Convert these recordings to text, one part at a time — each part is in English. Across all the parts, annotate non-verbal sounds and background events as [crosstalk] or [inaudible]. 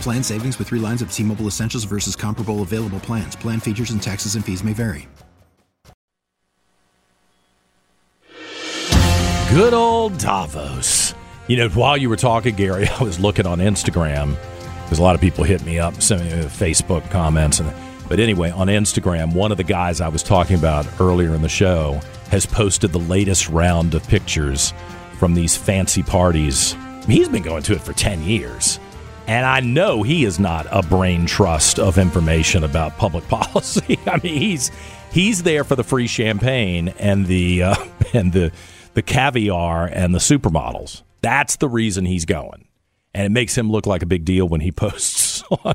Plan savings with three lines of T Mobile Essentials versus comparable available plans. Plan features and taxes and fees may vary. Good old Davos. You know, while you were talking, Gary, [laughs] I was looking on Instagram because a lot of people hit me up, sending me uh, Facebook comments. And, but anyway, on Instagram, one of the guys I was talking about earlier in the show has posted the latest round of pictures from these fancy parties. He's been going to it for 10 years. And I know he is not a brain trust of information about public [laughs] policy. I mean, he's he's there for the free champagne and the uh, [laughs] and the the caviar and the supermodels. That's the reason he's going, and it makes him look like a big deal when he [laughs] posts on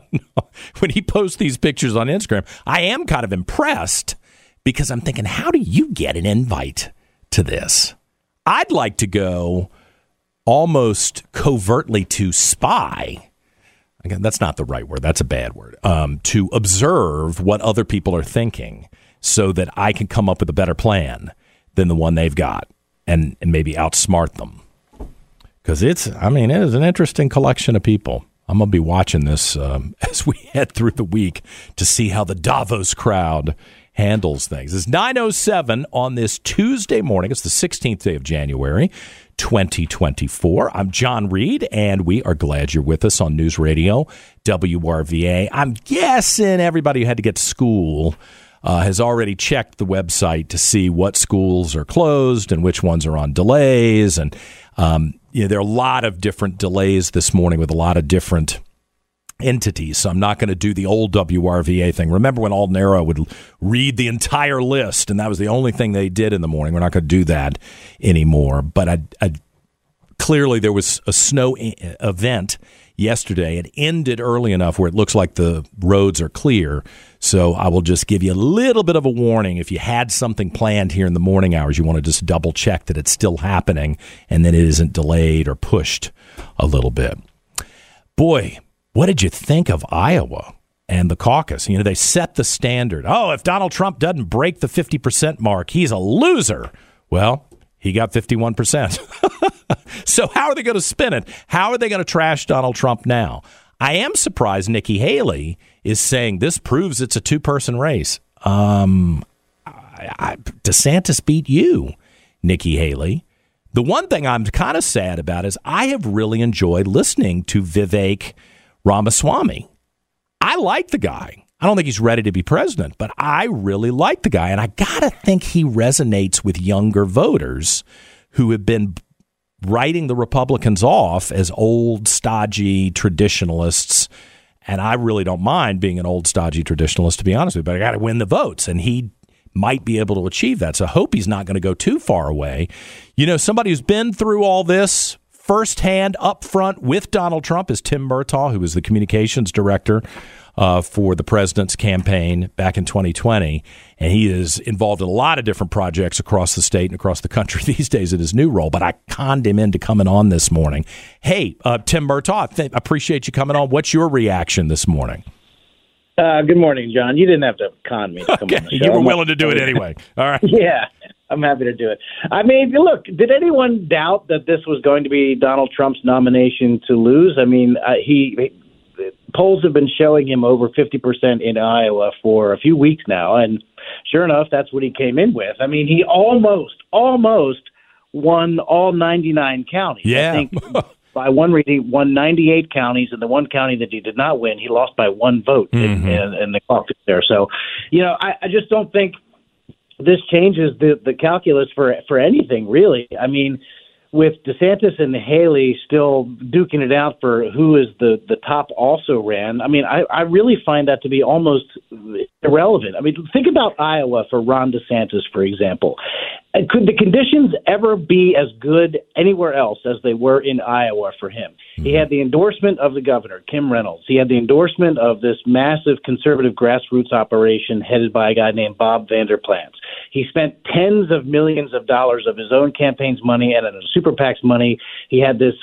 when he posts these pictures on Instagram. I am kind of impressed because I'm thinking, how do you get an invite to this? I'd like to go almost covertly to spy again, that's not the right word. That's a bad word. Um, to observe what other people are thinking so that I can come up with a better plan than the one they've got and, and maybe outsmart them. Because it's, I mean, it is an interesting collection of people. I'm going to be watching this um, [laughs] as we head through the week to see how the Davos crowd handles things. It's 907 on this Tuesday morning. It's the 16th day of January. 2024. I'm John Reed, and we are glad you're with us on News Radio WRVA. I'm guessing everybody who had to get to school uh, has already checked the website to see what schools are closed and which ones are on delays. And um, you know, there are a lot of different delays this morning with a lot of different entities. So I'm not going to do the old WRVA thing. Remember when Alden Arrow would read the entire list, and that was the only thing they did in the morning. We're not going to do that anymore. But I, I, clearly there was a snow event yesterday. It ended early enough where it looks like the roads are clear. So I will just give you a little bit of a warning. If you had something planned here in the morning hours, you want to just double check that it's still happening and that it isn't delayed or pushed a little bit. Boy, what did you think of Iowa and the caucus? You know, they set the standard. Oh, if Donald Trump doesn't break the 50% mark, he's a loser. Well, he got 51%. [laughs] so, how are they going to spin it? How are they going to trash Donald Trump now? I am surprised Nikki Haley is saying this proves it's a two person race. Um, I, I, DeSantis beat you, Nikki Haley. The one thing I'm kind of sad about is I have really enjoyed listening to Vivek Ramaswamy. I like the guy. I don't think he's ready to be president, but I really like the guy. And I got to think he resonates with younger voters who have been writing the Republicans off as old, stodgy traditionalists. And I really don't mind being an old, stodgy traditionalist, to be honest with you, but I got to win the votes. And he might be able to achieve that. So I hope he's not going to go too far away. You know, somebody who's been through all this firsthand up front with Donald Trump is Tim Murtaugh, who was the communications director uh, for the president's campaign back in 2020. And he is involved in a lot of different projects across the state and across the country [laughs] these days in his new role. But I conned him into coming on this morning. Hey, uh, Tim Murtaugh, th- appreciate you coming on. What's your reaction this morning? Uh, good morning, John. You didn't have to con me to come okay. on the show. You were willing to do it anyway. [laughs] All right. yeah. I'm happy to do it. I mean, look, did anyone doubt that this was going to be Donald Trump's nomination to lose? I mean, uh, he, he polls have been showing him over 50% in Iowa for a few weeks now, and sure enough, that's what he came in with. I mean, he almost, almost won all 99 counties. Yeah. [laughs] By one read, he won 98 counties, and the one county that he did not win, he lost by one vote mm-hmm. in, in, in the caucus there. So, you know, I, I just don't think this changes the the calculus for for anything really. I mean, with DeSantis and Haley still duking it out for who is the the top also ran. I mean, I I really find that to be almost irrelevant. I mean, think about Iowa for Ron DeSantis, for example. Could the conditions ever be as good anywhere else as they were in Iowa for him? Mm-hmm. He had the endorsement of the governor, Kim Reynolds. He had the endorsement of this massive conservative grassroots operation headed by a guy named Bob Vander Plaats. He spent tens of millions of dollars of his own campaign's money and a super PAC's money. He had this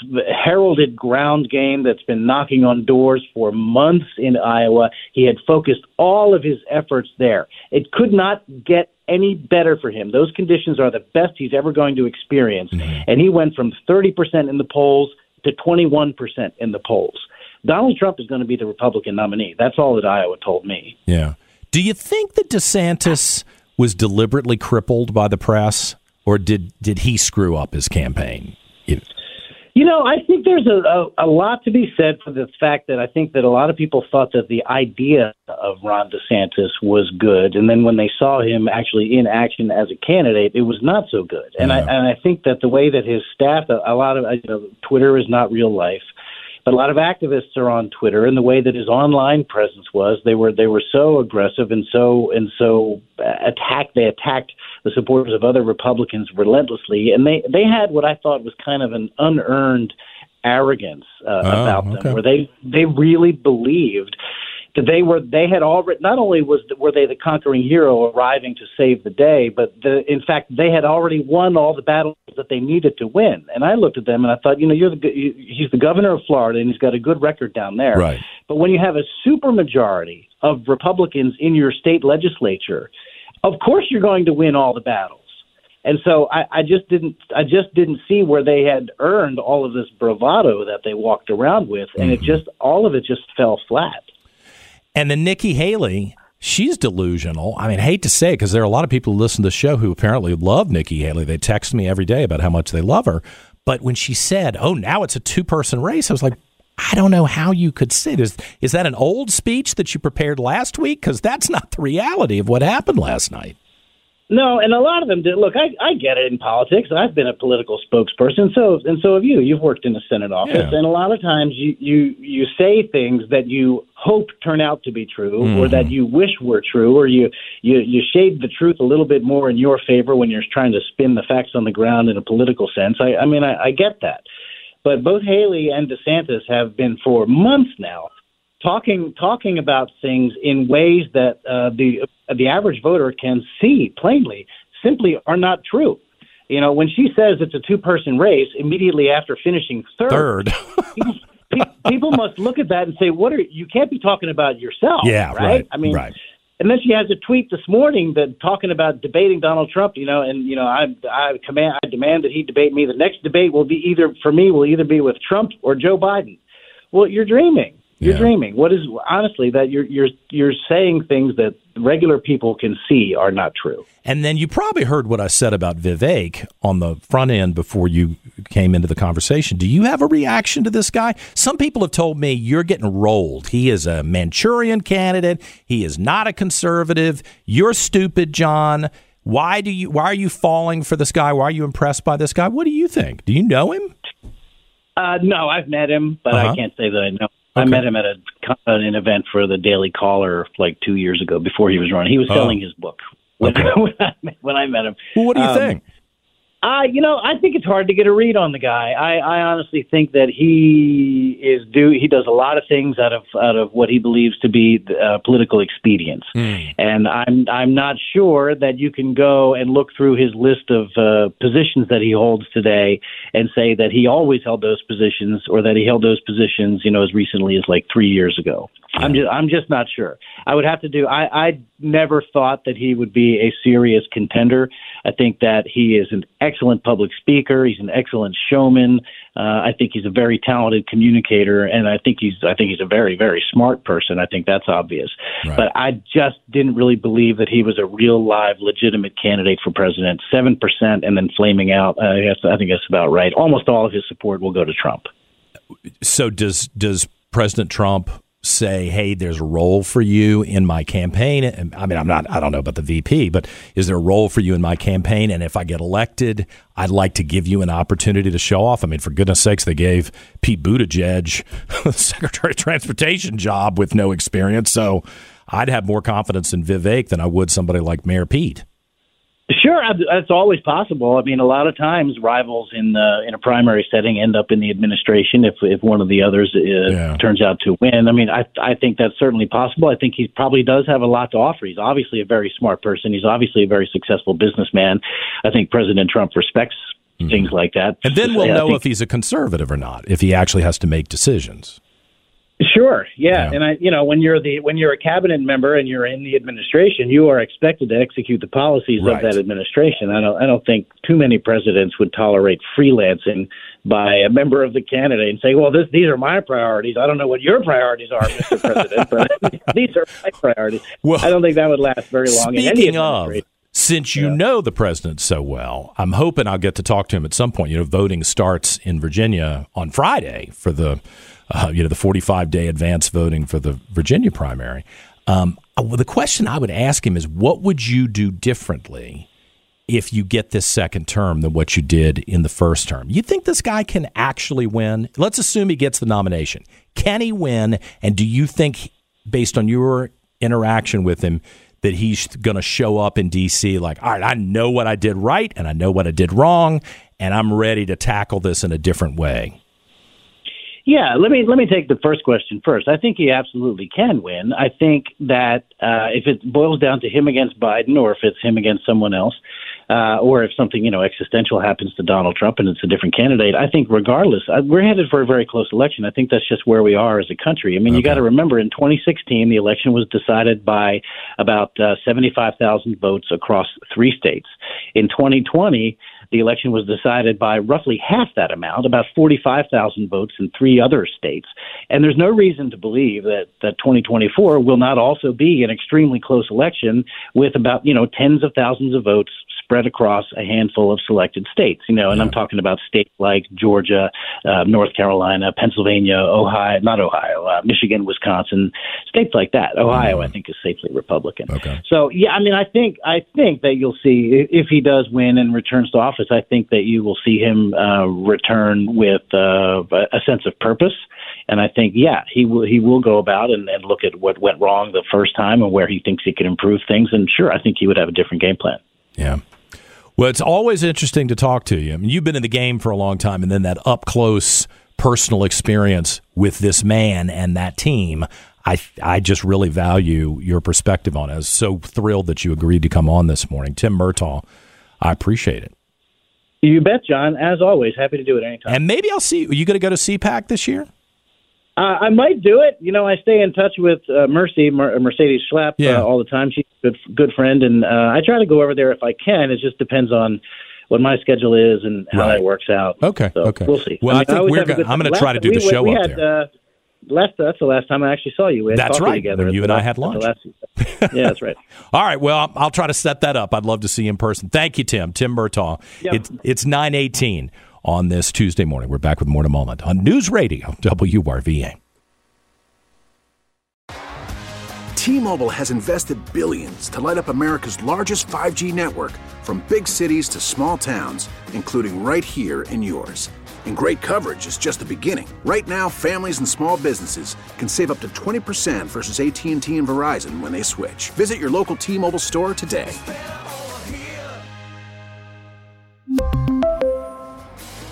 heralded ground game that's been knocking on doors for months in Iowa. He had focused all of his efforts there. It could not get any better for him. Those conditions are the best he's ever going to experience. Mm-hmm. And he went from 30% in the polls to 21% in the polls. Donald Trump is going to be the Republican nominee. That's all that Iowa told me. Yeah. Do you think that DeSantis was deliberately crippled by the press, or did did he screw up his campaign? You know, I think there's a, a, a lot to be said for the fact that I think that a lot of people thought that the idea of Ron DeSantis was good, and then when they saw him actually in action as a candidate, it was not so good. And yeah. I and I think that the way that his staff, a, a lot of you know, Twitter is not real life. But a lot of activists are on Twitter, and the way that his online presence was, they were they were so aggressive and so and so attacked. They attacked the supporters of other Republicans relentlessly, and they they had what I thought was kind of an unearned arrogance uh, oh, about them, okay. where they they really believed they were they had already not only was were they the conquering hero arriving to save the day, but the, in fact they had already won all the battles that they needed to win. And I looked at them and I thought, you know, you're the he's the governor of Florida and he's got a good record down there. Right. But when you have a supermajority of Republicans in your state legislature, of course you're going to win all the battles. And so I, I just didn't I just didn't see where they had earned all of this bravado that they walked around with, and mm-hmm. it just all of it just fell flat. And then Nikki Haley, she's delusional. I mean, I hate to say it because there are a lot of people who listen to the show who apparently love Nikki Haley. They text me every day about how much they love her. But when she said, "Oh, now it's a two-person race," I was like, I don't know how you could say this. Is that an old speech that you prepared last week? Because that's not the reality of what happened last night. No, and a lot of them did. Look, I, I get it in politics. I've been a political spokesperson, so and so have you. You've worked in the Senate office, yeah. and a lot of times you you you say things that you hope turn out to be true, mm. or that mm-hmm. you wish were true, or you you you shade the truth a little bit more in your favor when you're trying to spin the facts on the ground in a political sense. I, I mean, I, I get that, but both Haley and DeSantis have been for months now talking talking about things in ways that uh, the the average voter can see plainly simply are not true. You know, when she says it's a two person race immediately after finishing third, third. [laughs] people, people must look at that and say, "What are you? Can't be talking about yourself." Yeah, right. right I mean, right. And then she has a tweet this morning that talking about debating Donald Trump, you know, and you know, I I command I demand that he debate me. The next debate will be either for me will either be with Trump or Joe Biden. Well, you're dreaming. You're yeah. dreaming. What is honestly that you're you're you're saying things that regular people can see are not true. And then you probably heard what I said about Vivek on the front end before you came into the conversation. Do you have a reaction to this guy? Some people have told me you're getting rolled. He is a Manchurian candidate. He is not a conservative. You're stupid, John. Why do you why are you falling for this guy? Why are you impressed by this guy? What do you think? Do you know him? Uh, no, I've met him, but uh-huh. I can't say that I know Okay. I met him at a an event for the Daily Caller like two years ago before he was running. He was oh. selling his book when, okay. when, [laughs] I, when I met him. Well, what do you um, think? Uh, you know, I think it's hard to get a read on the guy. I, I honestly think that he is do he does a lot of things out of out of what he believes to be uh, political expedience, mm. and I'm I'm not sure that you can go and look through his list of uh, positions that he holds today and say that he always held those positions or that he held those positions, you know, as recently as like three years ago. I'm just I'm just not sure. I would have to do. I I never thought that he would be a serious contender. I think that he is an excellent public speaker. He's an excellent showman. Uh, I think he's a very talented communicator, and I think he's I think he's a very very smart person. I think that's obvious. Right. But I just didn't really believe that he was a real live legitimate candidate for president. Seven percent, and then flaming out. Uh, I think that's about right. Almost all of his support will go to Trump. So does does President Trump say, "Hey, there's a role for you in my campaign"? I mean, I'm not, I don't know about the VP, but is there a role for you in my campaign? And if I get elected, I'd like to give you an opportunity to show off. I mean, for goodness sakes, they gave Pete Buttigieg [laughs] the Secretary of Transportation job with no experience, so I'd have more confidence in Vivek than I would somebody like Mayor Pete. Sure, that's always possible. I mean, a lot of times rivals in the in a primary setting end up in the administration if if one of the others uh, yeah. turns out to win. I mean, I I think that's certainly possible. I think he probably does have a lot to offer. He's obviously a very smart person. He's obviously a very successful businessman. I think President Trump respects mm-hmm. things like that. And then we'll know think, if he's a conservative or not, if he actually has to make decisions. Sure, yeah. yeah. and I, you know, when you're the when you're a cabinet member and you're in the administration, you are expected to execute the policies right. of that administration. I don't, I don't think too many presidents would tolerate freelancing by a member of the candidate and say, "Well, this, these are my priorities. I don't know what your priorities are, Mr. [laughs] President, but these are my priorities." Well, I don't think that would last very long. Speaking of. Since you yeah. know the president so well, I'm hoping I'll get to talk to him at some point. You know, voting starts in Virginia on Friday for the uh, you know, the 45 day advance voting for the Virginia primary. Um, uh, the question I would ask him is, what would you do differently if you get this second term than what you did in the first term? You think this guy can actually win? Let's assume he gets the nomination. Can he win? And do you think, based on your interaction with him, that he's going to show up in D.C. like, all right, I know what I did right and I know what I did wrong, and I'm ready to tackle this in a different way? Yeah, let me let me take the first question first. I think he absolutely can win. I think that uh, if it boils down to him against Biden, or if it's him against someone else, uh, or if something you know existential happens to Donald Trump and it's a different candidate, I think regardless, uh, we're headed for a very close election. I think that's just where we are as a country. I mean, okay. you got to remember in 2016 the election was decided by about uh, 75,000 votes across three states. In 2020 the election was decided by roughly half that amount, about 45,000 votes in three other states. And there's no reason to believe that, that 2024 will not also be an extremely close election with about, you know, tens of thousands of votes spread across a handful of selected states. You know, and yeah. I'm talking about states like Georgia, uh, North Carolina, Pennsylvania, Ohio, not Ohio, uh, Michigan, Wisconsin, states like that. Ohio, mm-hmm. I think, is safely Republican. Okay. So yeah, I mean, I think I think that you'll see if he does win and returns to office, I think that you will see him uh, return with uh, a sense of purpose. And I think, yeah, he will he will go about and, and look at what went wrong the first time and where he thinks he can improve things. And sure, I think he would have a different game plan. Yeah. Well, it's always interesting to talk to you. I mean, you've been in the game for a long time, and then that up close personal experience with this man and that team. I I just really value your perspective on it. I was so thrilled that you agreed to come on this morning, Tim Murtaugh. I appreciate it. You bet, John. As always, happy to do it anytime. And maybe I'll see. Are you going to go to CPAC this year? Uh, I might do it. You know, I stay in touch with uh, Mercy Mer- Mercedes Schlapp uh, yeah. uh, all the time. She's a good good friend, and uh, I try to go over there if I can. It just depends on what my schedule is and how right. that works out. Okay, so okay. We'll see. Well, I, mean, I think we're. Gonna, I'm going to try to do the show we, up had, there. Uh, last that's the last time I actually saw you. We that's right. Together you and last, I had lunch. [laughs] yeah, that's right. All right. Well, I'll, I'll, try to set that up. I'd love to see you in person. Thank you, Tim. Tim Murtaugh. Yep. It's it's nine eighteen on this Tuesday morning. We're back with more in a moment on News Radio WRVA. T-Mobile has invested billions to light up America's largest 5G network from big cities to small towns, including right here in yours. And great coverage is just the beginning. Right now, families and small businesses can save up to 20% versus AT&T and Verizon when they switch. Visit your local T-Mobile store today.